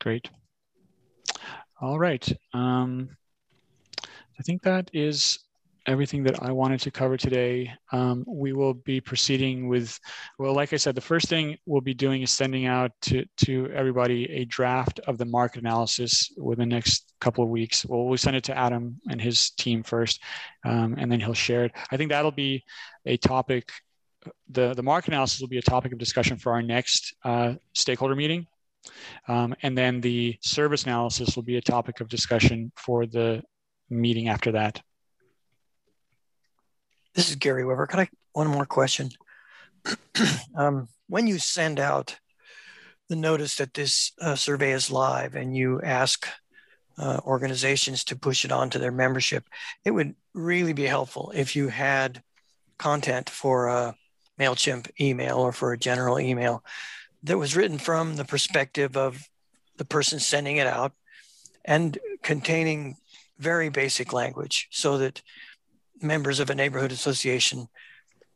Great. All right. Um, I think that is everything that I wanted to cover today. Um, we will be proceeding with, well, like I said, the first thing we'll be doing is sending out to, to everybody a draft of the market analysis within the next couple of weeks. Well, we'll send it to Adam and his team first, um, and then he'll share it. I think that'll be a topic, the, the market analysis will be a topic of discussion for our next uh, stakeholder meeting. Um, and then the service analysis will be a topic of discussion for the meeting after that. This is Gary Weber. Can I one more question? um, when you send out the notice that this uh, survey is live and you ask uh, organizations to push it on to their membership, it would really be helpful if you had content for a MailChimp email or for a general email that was written from the perspective of the person sending it out and containing very basic language so that members of a neighborhood association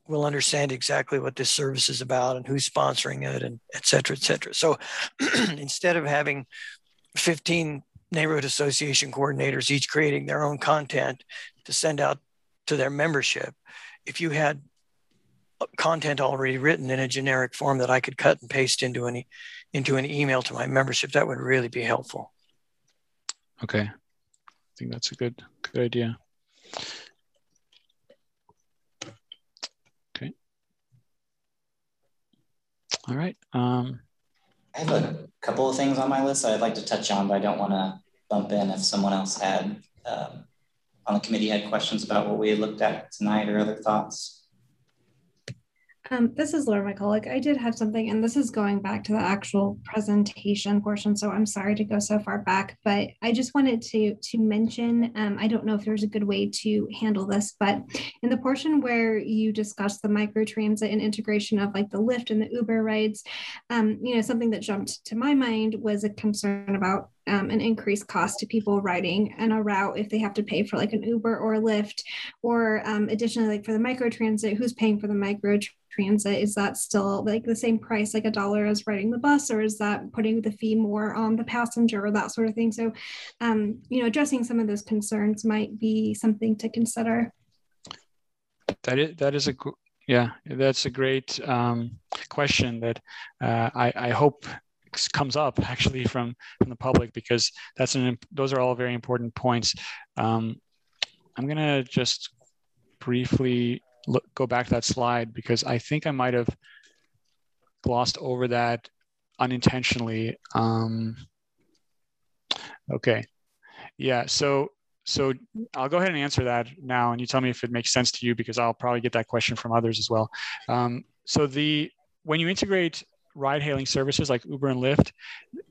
will understand exactly what this service is about and who's sponsoring it and et cetera, et cetera. So instead of having 15 neighborhood association coordinators each creating their own content to send out to their membership, if you had content already written in a generic form that I could cut and paste into any into an email to my membership, that would really be helpful. Okay. I think that's a good good idea. Okay. All right. Um, I have a couple of things on my list that I'd like to touch on, but I don't want to bump in if someone else had um, on the committee had questions about what we had looked at tonight or other thoughts. Um, this is Laura McCulloch. I did have something, and this is going back to the actual presentation portion. So I'm sorry to go so far back, but I just wanted to to mention. Um, I don't know if there's a good way to handle this, but in the portion where you discuss the microtransit and integration of like the Lyft and the Uber rides, um, you know, something that jumped to my mind was a concern about um, an increased cost to people riding on a route if they have to pay for like an Uber or Lyft, or um, additionally, like for the microtransit, who's paying for the micro transit? Is that still like the same price, like a dollar as riding the bus, or is that putting the fee more on the passenger or that sort of thing? So, um, you know, addressing some of those concerns might be something to consider. That is that is a yeah, that's a great um, question that uh, I, I hope comes up actually from from the public because that's an those are all very important points. Um, I'm gonna just briefly look, go back to that slide because I think I might have glossed over that unintentionally. Um, okay, yeah. So so I'll go ahead and answer that now, and you tell me if it makes sense to you because I'll probably get that question from others as well. Um, so the when you integrate ride hailing services like Uber and Lyft,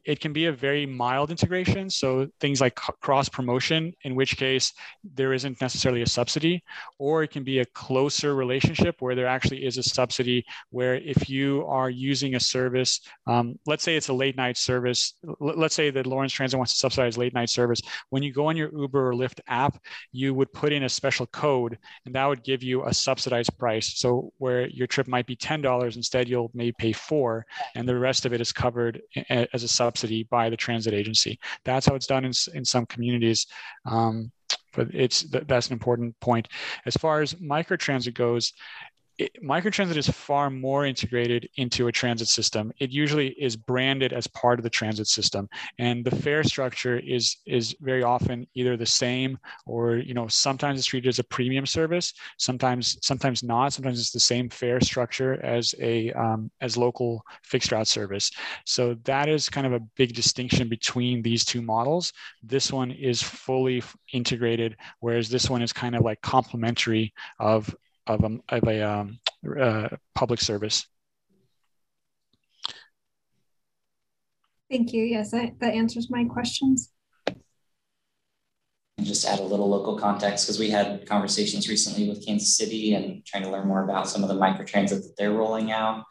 it can be a very mild integration. So things like cross promotion, in which case there isn't necessarily a subsidy, or it can be a closer relationship where there actually is a subsidy. Where if you are using a service, um, let's say it's a late night service, let's say that Lawrence Transit wants to subsidize late night service. When you go on your Uber or Lyft app, you would put in a special code, and that would give you a subsidized price. So where your trip might be ten dollars, instead you'll maybe pay four and the rest of it is covered as a subsidy by the transit agency. That's how it's done in, in some communities. Um, but it's that's an important point. As far as microtransit goes, it, microtransit is far more integrated into a transit system. It usually is branded as part of the transit system, and the fare structure is is very often either the same or you know sometimes it's treated as a premium service, sometimes sometimes not. Sometimes it's the same fare structure as a um, as local fixed route service. So that is kind of a big distinction between these two models. This one is fully integrated, whereas this one is kind of like complementary of of a, of a um, uh, public service. Thank you. Yes, that, that answers my questions. Just add a little local context because we had conversations recently with Kansas City and trying to learn more about some of the microtransit that they're rolling out.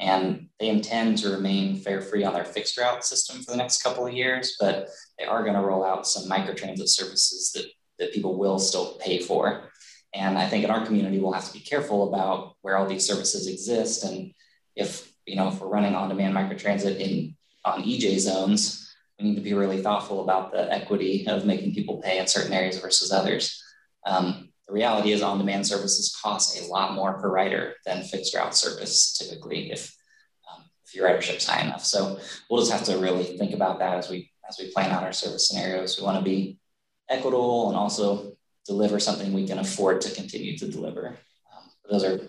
And they intend to remain fare free on their fixed route system for the next couple of years, but they are going to roll out some microtransit services that, that people will still pay for. And I think in our community, we'll have to be careful about where all these services exist. And if, you know, if we're running on-demand microtransit in on EJ zones, we need to be really thoughtful about the equity of making people pay in certain areas versus others. Um, the reality is on-demand services cost a lot more per rider than fixed route service typically if, um, if your ridership's high enough. So we'll just have to really think about that as we as we plan out our service scenarios. We want to be equitable and also deliver something we can afford to continue to deliver. Um, those are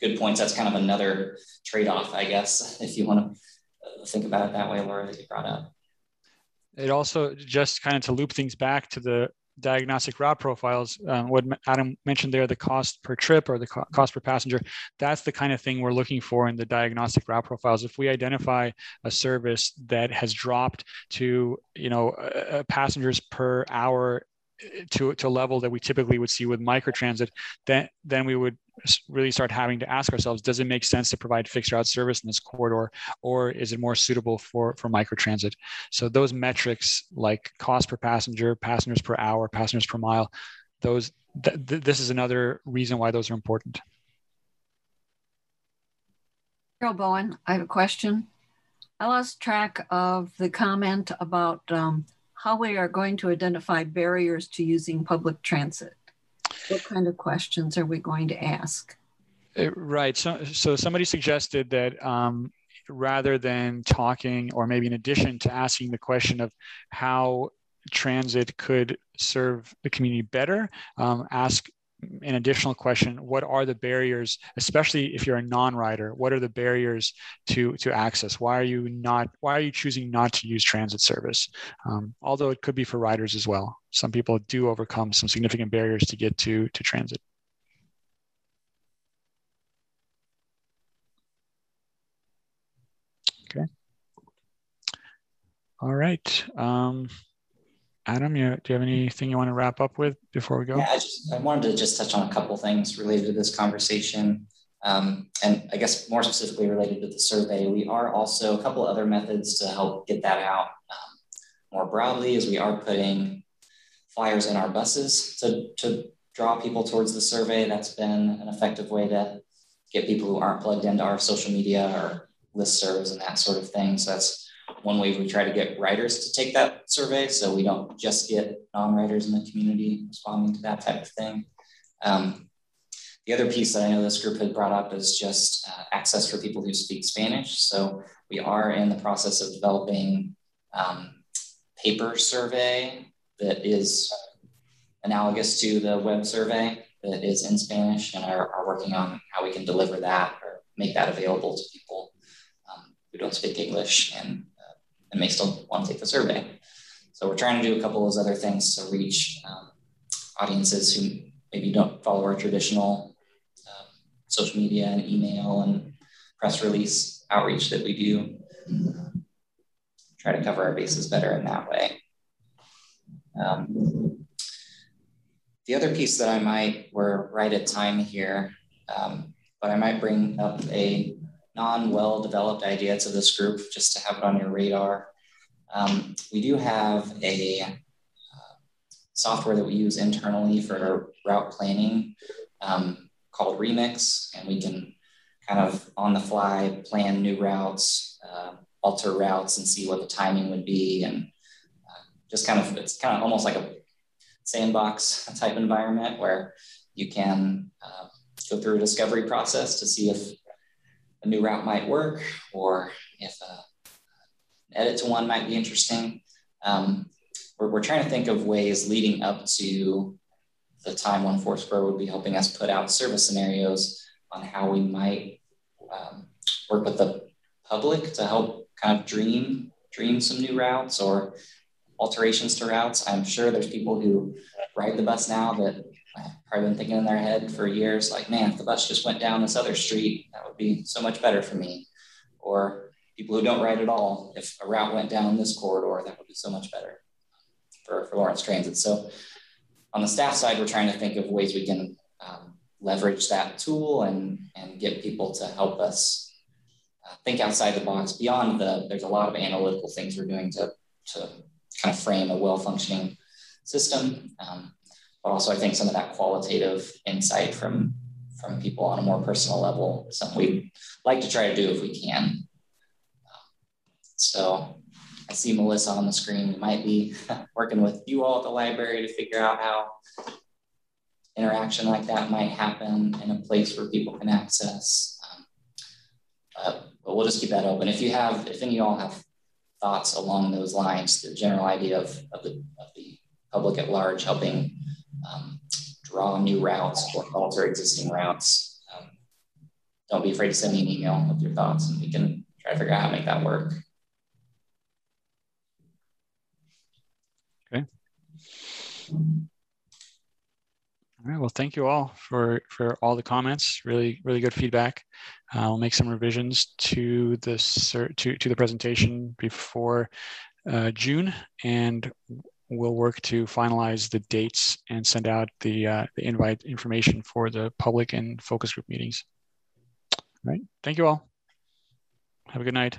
good points. That's kind of another trade-off, I guess, if you want to uh, think about it that way, Laura, that you brought up. It also just kind of to loop things back to the diagnostic route profiles, um, what Adam mentioned there, the cost per trip or the co cost per passenger, that's the kind of thing we're looking for in the diagnostic route profiles. If we identify a service that has dropped to, you know, passengers per hour to, to a level that we typically would see with microtransit, then, then we would really start having to ask ourselves, does it make sense to provide fixed route service in this corridor, or is it more suitable for, for microtransit? So those metrics like cost per passenger, passengers per hour, passengers per mile, those th- th- this is another reason why those are important. Carol Bowen, I have a question. I lost track of the comment about um, how we are going to identify barriers to using public transit. What kind of questions are we going to ask? Uh, right. So, so somebody suggested that um, rather than talking, or maybe in addition to asking the question of how transit could serve the community better, um, ask an additional question what are the barriers especially if you're a non-rider what are the barriers to to access? Why are you not why are you choosing not to use transit service? Um, although it could be for riders as well. Some people do overcome some significant barriers to get to to transit. Okay. All right. Um, Adam, you, do you have anything you want to wrap up with before we go? Yeah, I, just, I wanted to just touch on a couple things related to this conversation. Um, and I guess more specifically related to the survey, we are also a couple other methods to help get that out um, more broadly as we are putting flyers in our buses to, to draw people towards the survey. That's been an effective way to get people who aren't plugged into our social media or listservs and that sort of thing. So that's one way we try to get riders to take that survey so we don't just get non-riders in the community responding to that type of thing. Um, the other piece that I know this group had brought up is just uh, access for people who speak Spanish. So we are in the process of developing um, paper survey that is analogous to the web survey that is in Spanish and are, are working on how we can deliver that or make that available to people um, who don't speak English and and may still want to take the survey. So we're trying to do a couple of those other things to reach um, audiences who maybe don't follow our traditional um, social media and email and press release outreach that we do. Try to cover our bases better in that way. Um, the other piece that I might, we're right at time here, um, but I might bring up a non-well developed idea to this group just to have it on your radar. Um, we do have a uh, software that we use internally for route planning um, called Remix, and we can kind of on the fly plan new routes, uh, alter routes, and see what the timing would be, and uh, just kind of it's kind of almost like a sandbox type environment where you can uh, go through a discovery process to see if a new route might work or if a, an edit to one might be interesting. Um, we're, we're trying to think of ways leading up to the time when Foursquare would be helping us put out service scenarios on how we might um, work with the public to help kind of dream dream some new routes or alterations to routes. I'm sure there's people who ride the bus now that probably been thinking in their head for years, like, man, if the bus just went down this other street, that would be so much better for me. Or people who don't ride at all, if a route went down this corridor, that would be so much better for, for Lawrence Transit. So on the staff side, we're trying to think of ways we can um, leverage that tool and, and get people to help us uh, think outside the box beyond the, there's a lot of analytical things we're doing to, to kind of frame a well-functioning system. Um, but also I think some of that qualitative insight from from people on a more personal level is something we like to try to do if we can. So I see Melissa on the screen. We might be working with you all at the library to figure out how interaction like that might happen in a place where people can access. Uh, but we'll just keep that open. If you have, if any of y'all have thoughts along those lines, the general idea of, of, the, of the public at large helping um, draw new routes or alter existing routes. Um, don't be afraid to send me an email with your thoughts and we can try to figure out how to make that work. Okay. All right. Well, thank you all for for all the comments. Really, really good feedback. Uh, I'll make some revisions to this to to the presentation before uh, June, and we'll work to finalize the dates and send out the, uh, the invite information for the public and focus group meetings. All right. Thank you all. Have a good night.